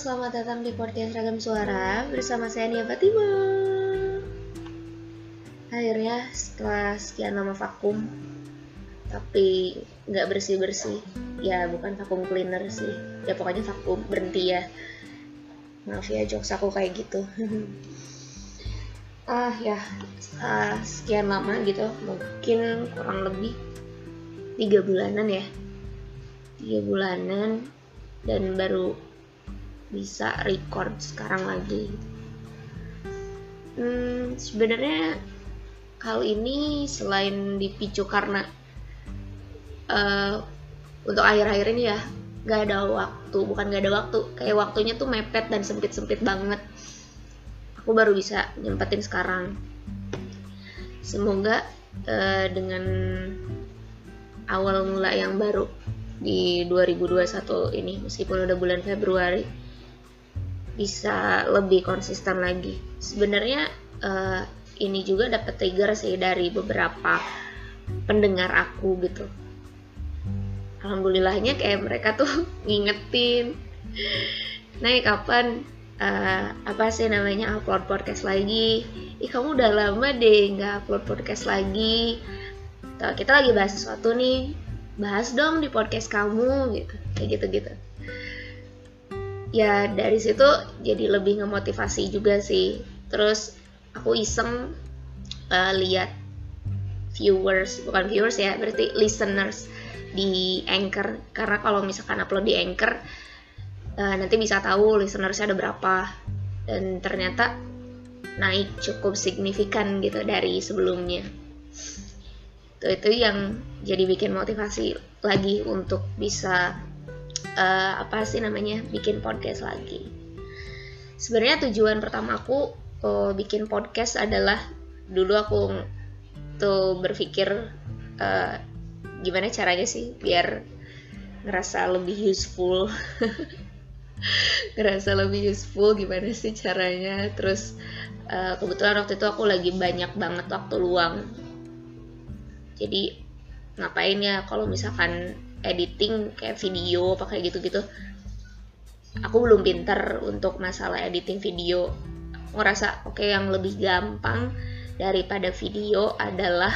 Selamat datang di podcast Ragam Suara bersama saya Nia Fatima. Akhirnya setelah sekian lama vakum, tapi nggak bersih bersih, ya bukan vakum cleaner sih, ya pokoknya vakum berhenti ya. Maaf ya jokes aku kayak gitu. ah ya, setelah sekian lama gitu, mungkin kurang lebih tiga bulanan ya, tiga bulanan dan baru bisa record sekarang lagi. Hmm, sebenarnya hal ini selain dipicu karena uh, untuk akhir-akhir ini ya gak ada waktu, bukan gak ada waktu, kayak waktunya tuh mepet dan sempit-sempit banget. Aku baru bisa nyempetin sekarang. Semoga uh, dengan awal mula yang baru di 2021 ini meskipun udah bulan Februari bisa lebih konsisten lagi. Sebenarnya uh, ini juga dapat trigger sih dari beberapa pendengar aku gitu. Alhamdulillahnya kayak mereka tuh ngingetin, naik kapan uh, apa sih namanya upload podcast lagi? Ih kamu udah lama deh nggak upload podcast lagi. Kita lagi bahas sesuatu nih, bahas dong di podcast kamu gitu, kayak gitu-gitu ya dari situ jadi lebih ngemotivasi juga sih. Terus aku iseng uh, lihat viewers bukan viewers ya berarti listeners di Anchor. Karena kalau misalkan upload di Anchor uh, nanti bisa tahu listenersnya ada berapa. Dan ternyata naik cukup signifikan gitu dari sebelumnya. Itu itu yang jadi bikin motivasi lagi untuk bisa uh, apa sih namanya bikin podcast lagi. Sebenarnya tujuan pertama aku uh, bikin podcast adalah dulu aku tuh berpikir uh, gimana caranya sih biar ngerasa lebih useful. Ngerasa lebih useful gimana sih caranya. Terus uh, kebetulan waktu itu aku lagi banyak banget waktu luang. Jadi ngapain ya kalau misalkan editing kayak video apa kayak gitu-gitu. Aku belum pinter untuk masalah editing video. Ngerasa oke okay, yang lebih gampang daripada video adalah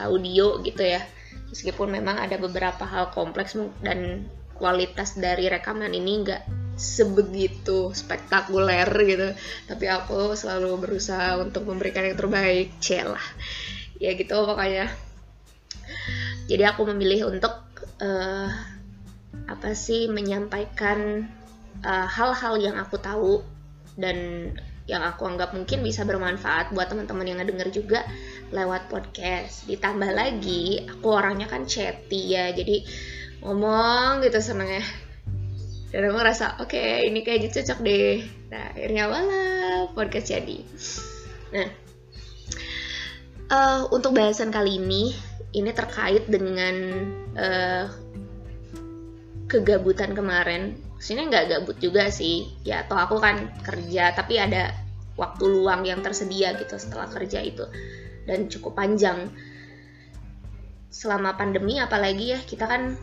audio gitu ya. Meskipun memang ada beberapa hal kompleks dan kualitas dari rekaman ini nggak sebegitu spektakuler gitu. Tapi aku selalu berusaha untuk memberikan yang terbaik celah ya gitu pokoknya. Jadi aku memilih untuk uh, apa sih menyampaikan eh, hal-hal uh, yang aku tahu dan yang aku anggap mungkin bisa bermanfaat buat teman-teman yang ngedenger juga lewat podcast. Ditambah lagi, aku orangnya kan chatty ya, jadi ngomong gitu senengnya. Dan aku ngerasa, oke okay, ini kayak gitu cocok deh. Nah akhirnya wala podcast jadi. Nah, uh, untuk bahasan kali ini, ini terkait dengan uh, kegabutan kemarin. Maksudnya nggak gabut juga sih. Ya atau aku kan kerja tapi ada waktu luang yang tersedia gitu setelah kerja itu. Dan cukup panjang. Selama pandemi apalagi ya kita kan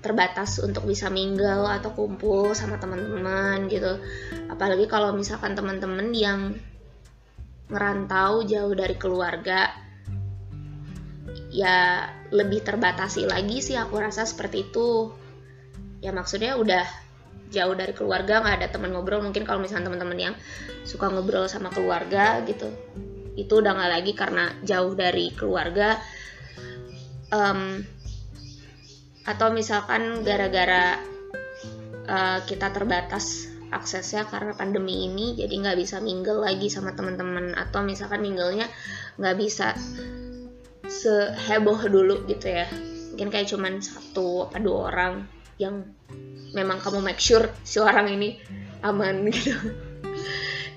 terbatas untuk bisa minggal atau kumpul sama teman-teman gitu. Apalagi kalau misalkan teman-teman yang ngerantau jauh dari keluarga ya lebih terbatasi lagi sih aku rasa seperti itu. Ya maksudnya udah jauh dari keluarga nggak ada teman ngobrol. Mungkin kalau misalnya teman-teman yang suka ngobrol sama keluarga gitu itu udah nggak lagi karena jauh dari keluarga. Um, atau misalkan gara-gara uh, kita terbatas aksesnya karena pandemi ini jadi nggak bisa mingle lagi sama teman-teman. Atau misalkan minglenya nggak bisa seheboh dulu gitu ya. Mungkin kayak cuman satu apa dua orang yang memang kamu make sure si orang ini aman gitu.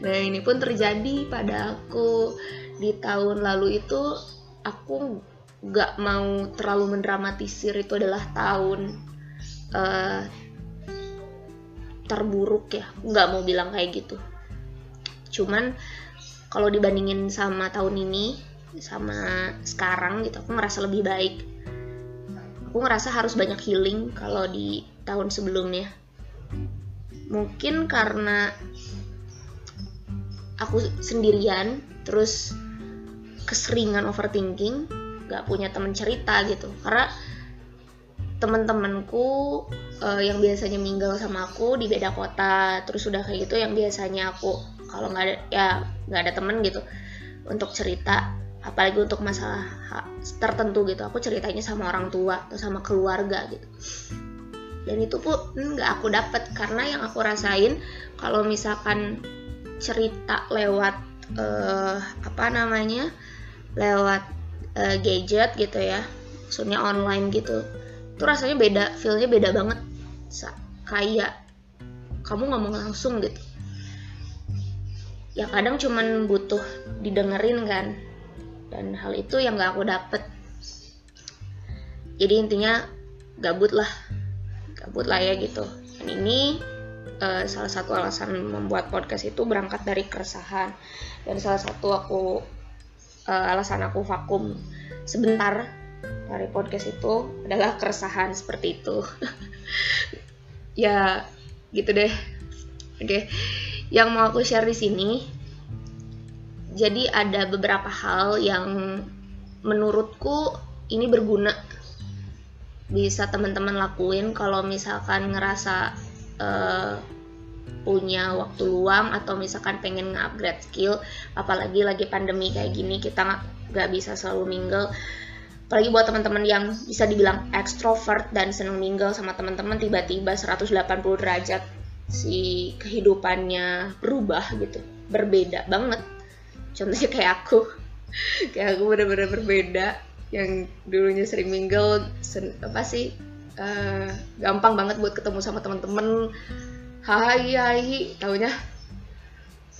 Nah ini pun terjadi pada aku. Di tahun lalu itu aku gak mau terlalu mendramatisir itu adalah tahun uh, terburuk ya. Nggak mau bilang kayak gitu. Cuman kalau dibandingin sama tahun ini sama sekarang gitu aku ngerasa lebih baik. Aku ngerasa harus banyak healing kalau di tahun sebelumnya. Mungkin karena aku sendirian terus keseringan overthinking gak punya temen cerita gitu. Karena teman-temanku uh, yang biasanya minggal sama aku di beda kota terus udah kayak gitu yang biasanya aku kalau nggak ada ya nggak ada temen gitu untuk cerita apalagi untuk masalah tertentu gitu aku ceritanya sama orang tua atau sama keluarga gitu. Dan itu pun nggak aku dapet karena yang aku rasain kalau misalkan cerita lewat uh, apa namanya lewat uh, gadget gitu ya maksudnya online gitu itu rasanya beda feelnya beda banget. Kayak kamu ngomong langsung gitu. Ya kadang cuman butuh didengerin kan. Dan hal itu yang gak aku dapet. Jadi intinya gabut lah gabut lah ya gitu. Dan ini uh, salah satu alasan membuat podcast itu berangkat dari keresahan. Dan salah satu aku uh, alasan aku vakum sebentar dari podcast itu adalah keresahan seperti itu ya gitu deh oke okay. yang mau aku share di sini jadi ada beberapa hal yang menurutku ini berguna bisa teman-teman lakuin kalau misalkan ngerasa uh, punya waktu luang atau misalkan pengen nge-upgrade skill apalagi lagi pandemi kayak gini kita nggak bisa selalu mingle apalagi buat teman-teman yang bisa dibilang extrovert dan seneng mingle sama teman-teman tiba-tiba 180 derajat si kehidupannya berubah gitu. Berbeda banget. Contohnya kayak aku. Kayak aku bener-bener berbeda. Yang dulunya sering mingle sen apa sih uh, gampang banget buat ketemu sama teman-teman. Hai hai taunya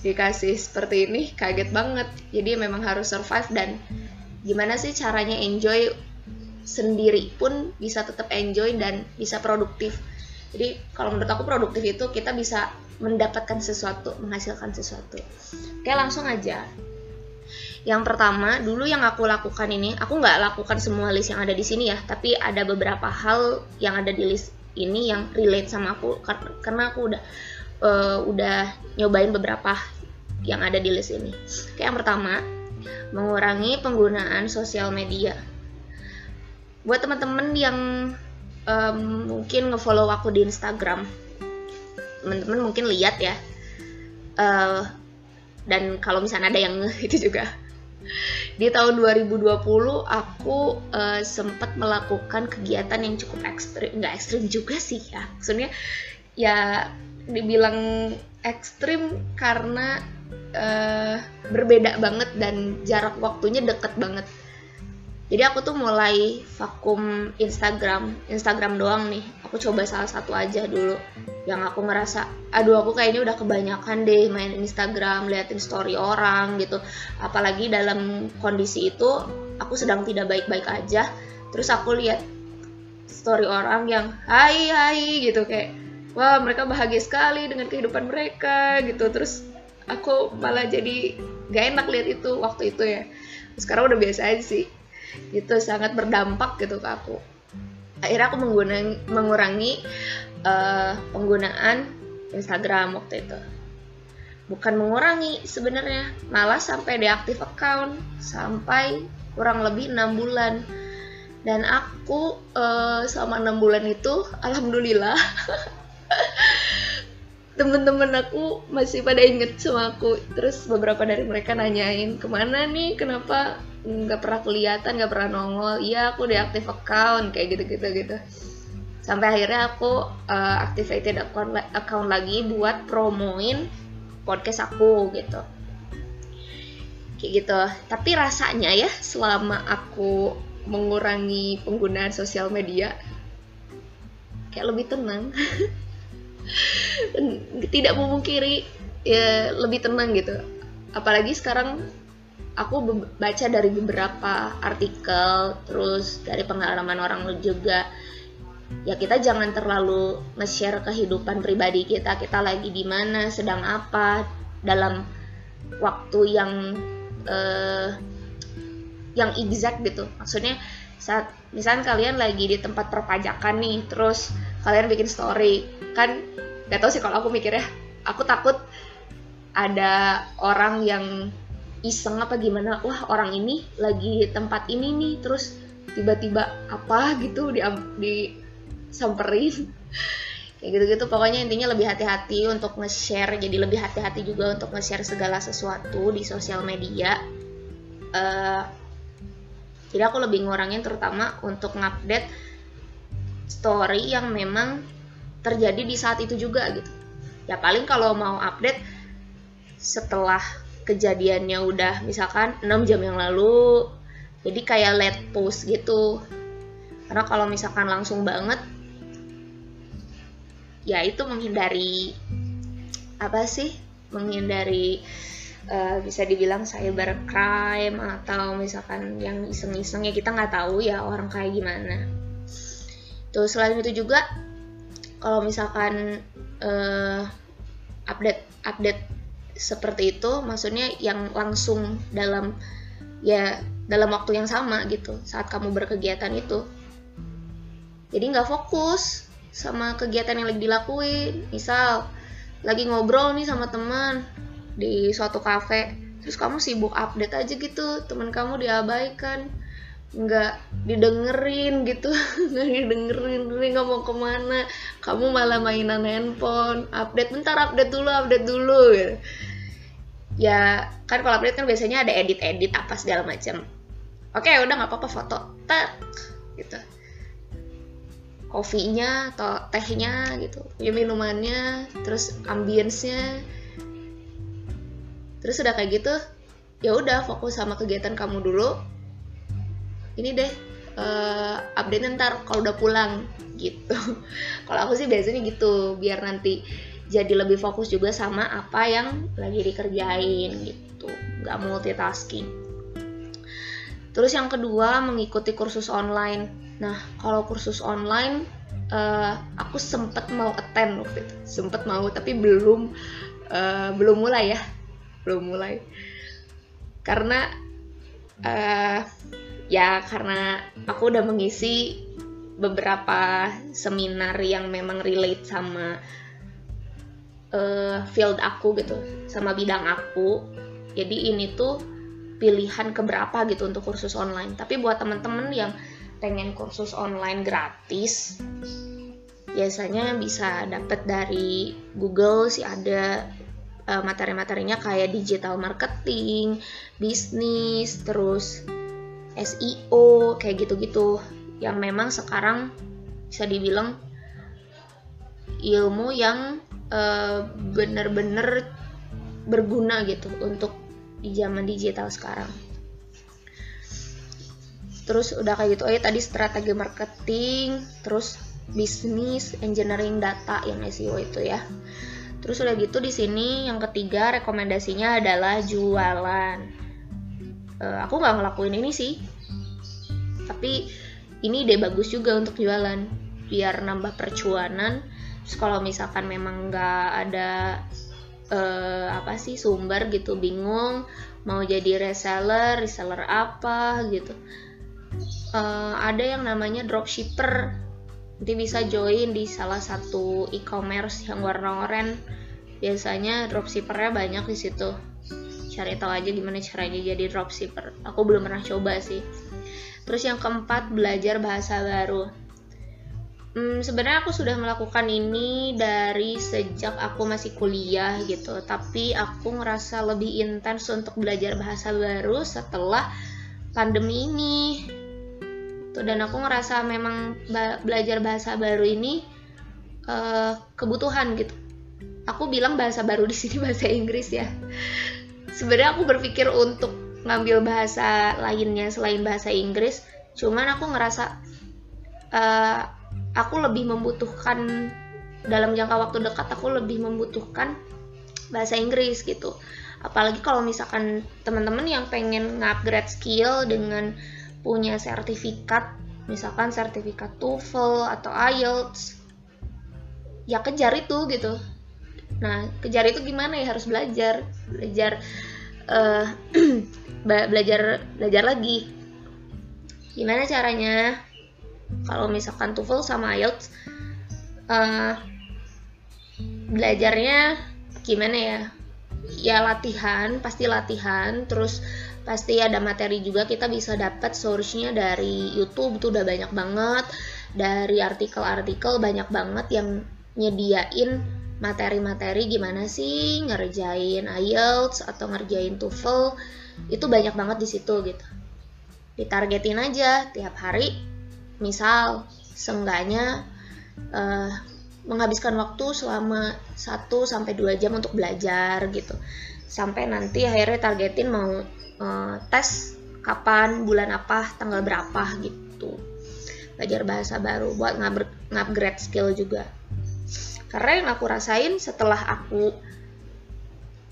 dikasih seperti ini kaget banget. Jadi memang harus survive dan gimana sih caranya enjoy sendiri pun bisa tetap enjoy dan bisa produktif? Jadi kalau menurut aku produktif itu kita bisa mendapatkan sesuatu menghasilkan sesuatu. Oke langsung aja. Yang pertama dulu yang aku lakukan ini aku nggak lakukan semua list yang ada di sini ya tapi ada beberapa hal yang ada di list ini yang relate sama aku karena aku udah uh, udah nyobain beberapa yang ada di list ini. Oke yang pertama mengurangi penggunaan sosial media. Buat teman-teman yang um, mungkin ngefollow aku di Instagram, teman-teman mungkin lihat ya. Uh, dan kalau misalnya ada yang itu juga di tahun 2020 aku uh, sempat melakukan kegiatan yang cukup ekstrim nggak ekstrim juga sih ya maksudnya ya dibilang ekstrim karena uh, berbeda banget dan jarak waktunya deket banget. Jadi aku tuh mulai vakum Instagram. Instagram doang nih. Aku coba salah satu aja dulu. Yang aku ngerasa aduh aku kayaknya udah kebanyakan deh main Instagram liatin story orang gitu. Apalagi dalam kondisi itu aku sedang tidak baik-baik aja. Terus aku lihat story orang yang hai hai gitu. Kayak wah mereka bahagia sekali dengan kehidupan mereka gitu. Terus aku malah jadi gak enak lihat itu waktu itu ya. Sekarang udah biasa aja sih. Itu sangat berdampak gitu ke aku. Akhirnya aku mengurangi, mengurangi uh, penggunaan Instagram waktu itu. Bukan mengurangi sebenarnya malah sampai deaktif account sampai kurang lebih enam bulan. Dan aku uh, selama enam bulan itu alhamdulillah temen-temen aku masih pada inget sama aku. Terus beberapa dari mereka nanyain ke mana nih? Kenapa nggak pernah kelihatan nggak pernah nongol? Iya aku deaktif account kayak gitu gitu. Gitu sampai akhirnya aku uh, activated account account lagi buat promoin podcast aku gitu. Kayak gitu. Tapi rasanya ya selama aku mengurangi penggunaan sosial media kayak lebih tenang tidak memungkiri ya lebih tenang gitu. Apalagi sekarang aku baca dari beberapa artikel terus dari pengalaman orang juga ya kita jangan terlalu nge-share kehidupan pribadi kita. Kita lagi di mana sedang apa dalam waktu yang uh, yang exact gitu. Maksudnya saat misalnya kalian lagi di tempat perpajakan nih terus kalian bikin story. Kan gak tau sih kalau aku mikirnya. Aku takut ada orang yang iseng apa gimana. Wah orang ini lagi tempat ini nih terus tiba-tiba apa gitu di disamperin. Kayak gitu-gitu. Pokoknya intinya lebih hati-hati untuk nge-share. Jadi lebih hati-hati juga untuk nge-share segala sesuatu di sosial media. Uh, jadi aku lebih ngurangin terutama untuk ngupdate story yang memang terjadi di saat itu juga gitu. Ya paling kalau mau update setelah kejadiannya udah misalkan 6 jam yang lalu jadi kayak let post gitu. Karena kalau misalkan langsung banget ya itu menghindari apa sih menghindari uh, bisa dibilang cyber crime atau misalkan yang iseng-iseng ya kita nggak tahu ya orang kayak gimana Terus selain itu juga kalau misalkan uh, update update seperti itu, maksudnya yang langsung dalam ya dalam waktu yang sama gitu saat kamu berkegiatan itu. Jadi nggak fokus sama kegiatan yang lagi dilakuin. Misal lagi ngobrol nih sama teman di suatu kafe, terus kamu sibuk update aja gitu, teman kamu diabaikan nggak didengerin gitu. Nggak didengerin gue nggak mau ke mana. Kamu malah mainan handphone. Update bentar update dulu update dulu gitu. Ya kan kalau update kan biasanya ada edit edit apa segala macam. Oke udah nggak apa-apa foto. Tak gitu. Kopinya atau tehnya gitu. Ya minumannya terus ambience-nya. Terus udah kayak gitu ya udah fokus sama kegiatan kamu dulu ini deh uh, update ntar kalau udah pulang gitu. Kalau aku sih biasanya gitu biar nanti jadi lebih fokus juga sama apa yang lagi dikerjain gitu. Nggak multitasking. Terus yang kedua mengikuti kursus online. Nah kalau kursus online uh, aku sempet mau attend waktu itu. Sempet mau tapi belum uh, belum mulai ya. Belum mulai. Karena uh, ya karena aku udah mengisi beberapa seminar yang memang relate sama uh, field aku gitu sama bidang aku. Jadi ini tuh pilihan keberapa gitu untuk kursus online. Tapi buat temen-temen yang pengen kursus online gratis biasanya bisa dapat dari Google sih ada uh, materi-materinya kayak digital marketing, bisnis, terus SEO kayak gitu-gitu yang memang sekarang bisa dibilang ilmu yang uh, bener-bener berguna gitu untuk di zaman digital sekarang. Terus udah kayak gitu, oh ya tadi strategi marketing, terus bisnis, engineering data yang SEO itu ya. Terus udah gitu di sini yang ketiga rekomendasinya adalah jualan uh, aku nggak ngelakuin ini sih. Tapi ini ide bagus juga untuk jualan biar nambah percuanan. Terus kalau misalkan memang nggak ada uh, apa sih sumber gitu bingung mau jadi reseller reseller apa gitu. Uh, ada yang namanya dropshipper. Nanti bisa join di salah satu e-commerce yang warna oranye. Biasanya dropshippernya banyak di situ cari tahu aja gimana caranya jadi dropshipper. Aku belum pernah coba sih. Terus yang keempat belajar bahasa baru. Hmm, sebenarnya aku sudah melakukan ini dari sejak aku masih kuliah gitu. Tapi aku ngerasa lebih intens untuk belajar bahasa baru setelah pandemi ini. Tuh dan aku ngerasa memang belajar bahasa baru ini uh, kebutuhan gitu. Aku bilang bahasa baru di sini bahasa Inggris ya sebenarnya aku berpikir untuk ngambil bahasa lainnya selain bahasa Inggris. Cuman aku ngerasa uh, aku lebih membutuhkan dalam jangka waktu dekat aku lebih membutuhkan bahasa Inggris gitu. Apalagi kalau misalkan teman-teman yang pengen ngupgrade skill dengan punya sertifikat misalkan sertifikat TOEFL atau IELTS ya kejar itu gitu Nah, kejar itu gimana ya? Harus belajar, belajar uh, belajar belajar lagi. Gimana caranya? Kalau misalkan TOEFL sama IELTS uh, belajarnya gimana ya ya latihan pasti latihan terus pasti ada materi juga kita bisa dapat source-nya dari YouTube itu udah banyak banget dari artikel-artikel banyak banget yang nyediain materi-materi gimana sih ngerjain IELTS atau ngerjain TOEFL itu banyak banget di situ gitu ditargetin aja tiap hari misal seenggaknya uh, menghabiskan waktu selama 1 sampai 2 jam untuk belajar gitu sampai nanti akhirnya targetin mau uh, tes kapan, bulan apa, tanggal berapa gitu. Belajar bahasa baru buat ngupgrade skill juga. Karena yang aku rasain setelah aku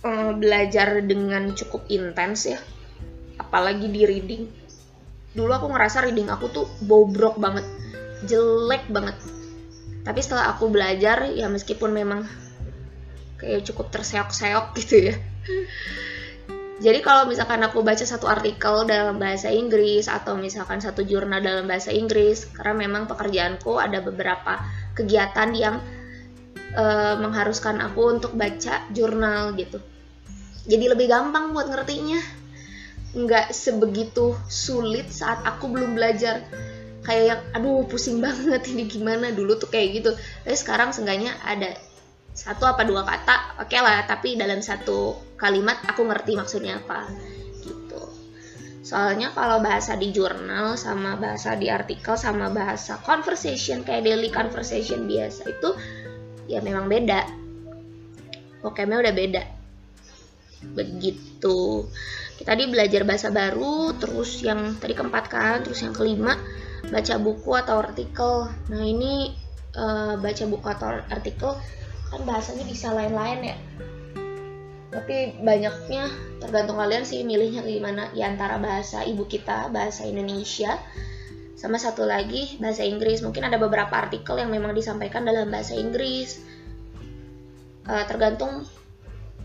uh, belajar dengan cukup intens ya, apalagi di reading. Dulu aku ngerasa reading aku tuh bobrok banget, jelek banget. Tapi setelah aku belajar ya meskipun memang kayak cukup terseok-seok gitu ya jadi kalau misalkan aku baca satu artikel dalam bahasa Inggris atau misalkan satu jurnal dalam bahasa Inggris, karena memang pekerjaanku ada beberapa kegiatan yang uh, mengharuskan aku untuk baca jurnal gitu. Jadi lebih gampang buat ngertinya. Nggak sebegitu sulit saat aku belum belajar. Kayak yang, aduh pusing banget ini gimana dulu tuh kayak gitu. Tapi sekarang seenggaknya ada satu apa dua kata oke okay lah tapi dalam satu kalimat aku ngerti maksudnya apa gitu soalnya kalau bahasa di jurnal sama bahasa di artikel sama bahasa conversation kayak daily conversation biasa itu ya. Memang beda. Pokemnya udah beda. Begitu. Kita tadi belajar bahasa baru terus yang tadi keempat kan terus yang kelima baca buku atau artikel. Nah ini uh, baca buku atau artikel kan bahasanya bisa lain-lain ya. Tapi banyaknya tergantung kalian sih milihnya gimana. Ya antara bahasa ibu kita bahasa Indonesia sama satu lagi bahasa Inggris. Mungkin ada beberapa artikel yang memang disampaikan dalam bahasa Inggris uh, tergantung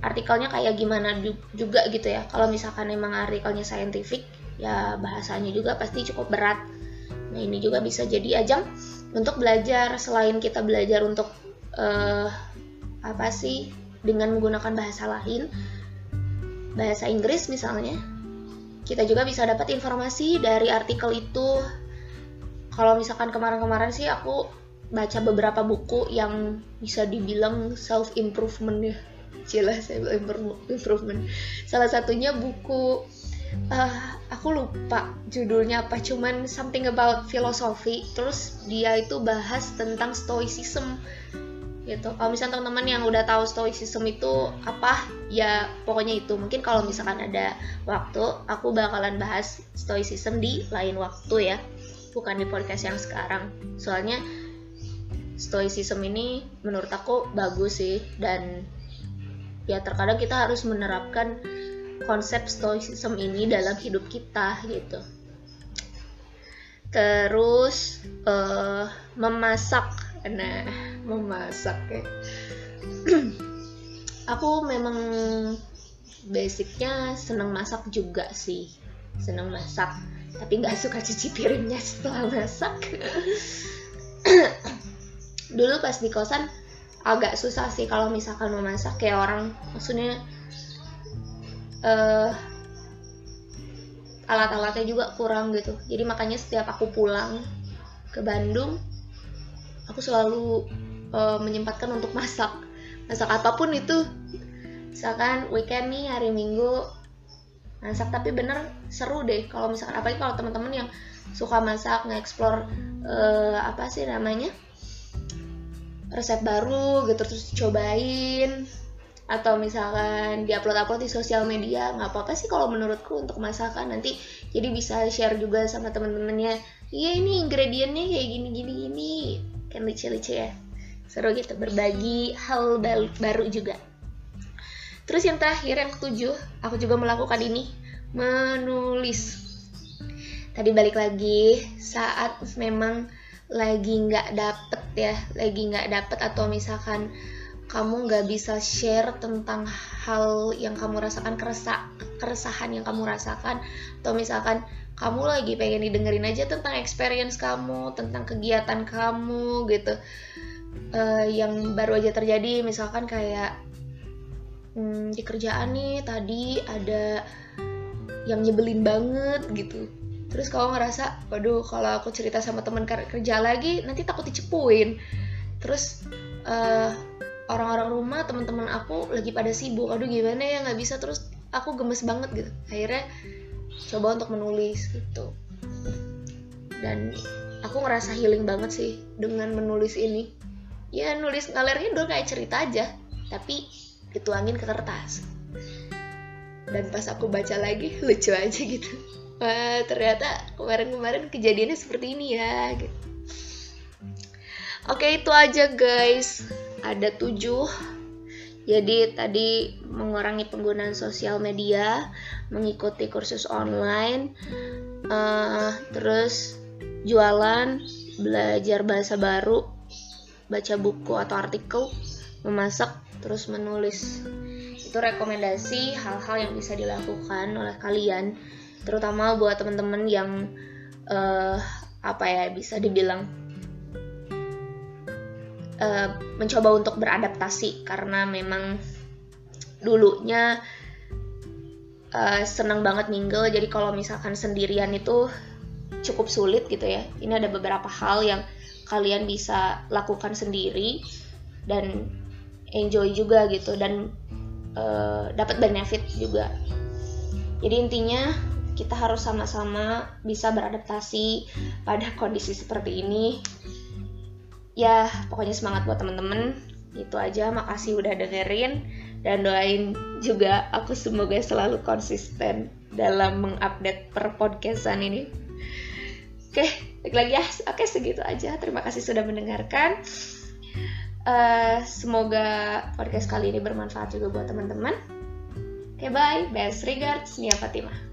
artikelnya kayak gimana juga gitu ya. Kalau misalkan memang artikelnya scientific ya bahasanya juga pasti cukup berat. Nah ini juga bisa jadi ajang untuk belajar. Selain kita belajar untuk uh, apa sih dengan menggunakan bahasa lain bahasa Inggris misalnya kita juga bisa dapat informasi dari artikel itu. Kalau misalkan kemarin-kemarin sih aku baca beberapa buku yang bisa dibilang self improvement ya. Jelas saya improvement salah satunya buku uh, aku lupa judulnya apa cuman something about philosophy. Terus dia itu bahas tentang stoicism. Gitu. Kalau misalnya teman-teman yang udah tahu stoicism itu apa ya pokoknya itu. Mungkin kalau misalkan ada waktu aku bakalan bahas stoicism di lain waktu ya. Bukan di podcast yang sekarang. Soalnya stoicism ini menurut aku bagus sih. Dan ya terkadang kita harus menerapkan konsep stoicism ini dalam hidup kita gitu. Terus uh, memasak. Nah memasak ya. Aku memang basicnya seneng masak juga sih. Seneng masak. Tapi nggak suka cuci piringnya setelah masak dulu pas di kosan agak susah sih kalau misalkan memasak kayak orang maksudnya uh, alat-alatnya juga kurang gitu. Jadi makanya setiap aku pulang ke Bandung aku selalu uh, menyempatkan untuk masak. Masak apa pun itu. Misalkan weekend nih hari minggu masak. Tapi bener seru deh kalau misalkan apalagi kalau teman-teman yang suka masak nge-explore uh, apa sih namanya resep baru gitu terus cobain atau misalkan diupload-upload di sosial media nggak apa-apa sih kalau menurutku untuk masakan. Nanti jadi bisa share juga sama teman-temannya iya ini ingredientnya kayak gini gini gini kan lucu-lucu ya. Seru gitu berbagi hal baru juga. Terus yang terakhir yang ketujuh aku juga melakukan ini. Menulis. Tadi balik lagi saat memang lagi nggak dapet ya lagi nggak dapet atau misalkan kamu nggak bisa share tentang hal yang kamu rasakan keresa keresahan yang kamu rasakan atau misalkan kamu lagi pengen didengerin aja tentang experience kamu tentang kegiatan kamu gitu. Uh, yang baru aja terjadi misalkan kayak hmm, di kerjaan nih tadi ada yang nyebelin banget gitu terus kalau ngerasa waduh kalau aku cerita sama teman kerja lagi nanti takut dicepuin. Terus uh, orang-orang rumah teman-teman aku lagi pada sibuk aduh gimana ya nggak bisa. Terus aku gemes banget gitu. Akhirnya coba untuk menulis gitu. Dan aku ngerasa healing banget sih dengan menulis ini. Ya nulis ngalir dong kayak cerita aja tapi dituangin ke kertas. Dan pas aku baca lagi lucu aja gitu Wah, ternyata kemarin-kemarin kejadiannya seperti ini ya gitu. Oke itu aja guys. Ada tujuh. Jadi tadi mengurangi penggunaan sosial media mengikuti kursus online uh, terus jualan belajar bahasa baru baca buku atau artikel memasak terus menulis. Itu rekomendasi hal-hal yang bisa dilakukan oleh kalian terutama buat teman-teman yang uh, apa ya bisa dibilang uh, mencoba untuk beradaptasi karena memang dulunya uh, senang banget mingle jadi kalau misalkan sendirian itu cukup sulit gitu ya. Ini ada beberapa hal yang kalian bisa lakukan sendiri dan enjoy juga gitu dan uh, dapat benefit juga. Jadi intinya kita harus sama-sama bisa beradaptasi pada kondisi seperti ini. Ya pokoknya semangat buat temen-temen itu aja. Makasih udah dengerin. Dan doain juga aku semoga selalu konsisten dalam mengupdate per podcastan ini. Oke balik lagi ya. Oke segitu aja. Terima kasih sudah mendengarkan. Uh, semoga podcast kali ini bermanfaat juga buat teman-teman. Oke bye. Best regards. Nia Fatimah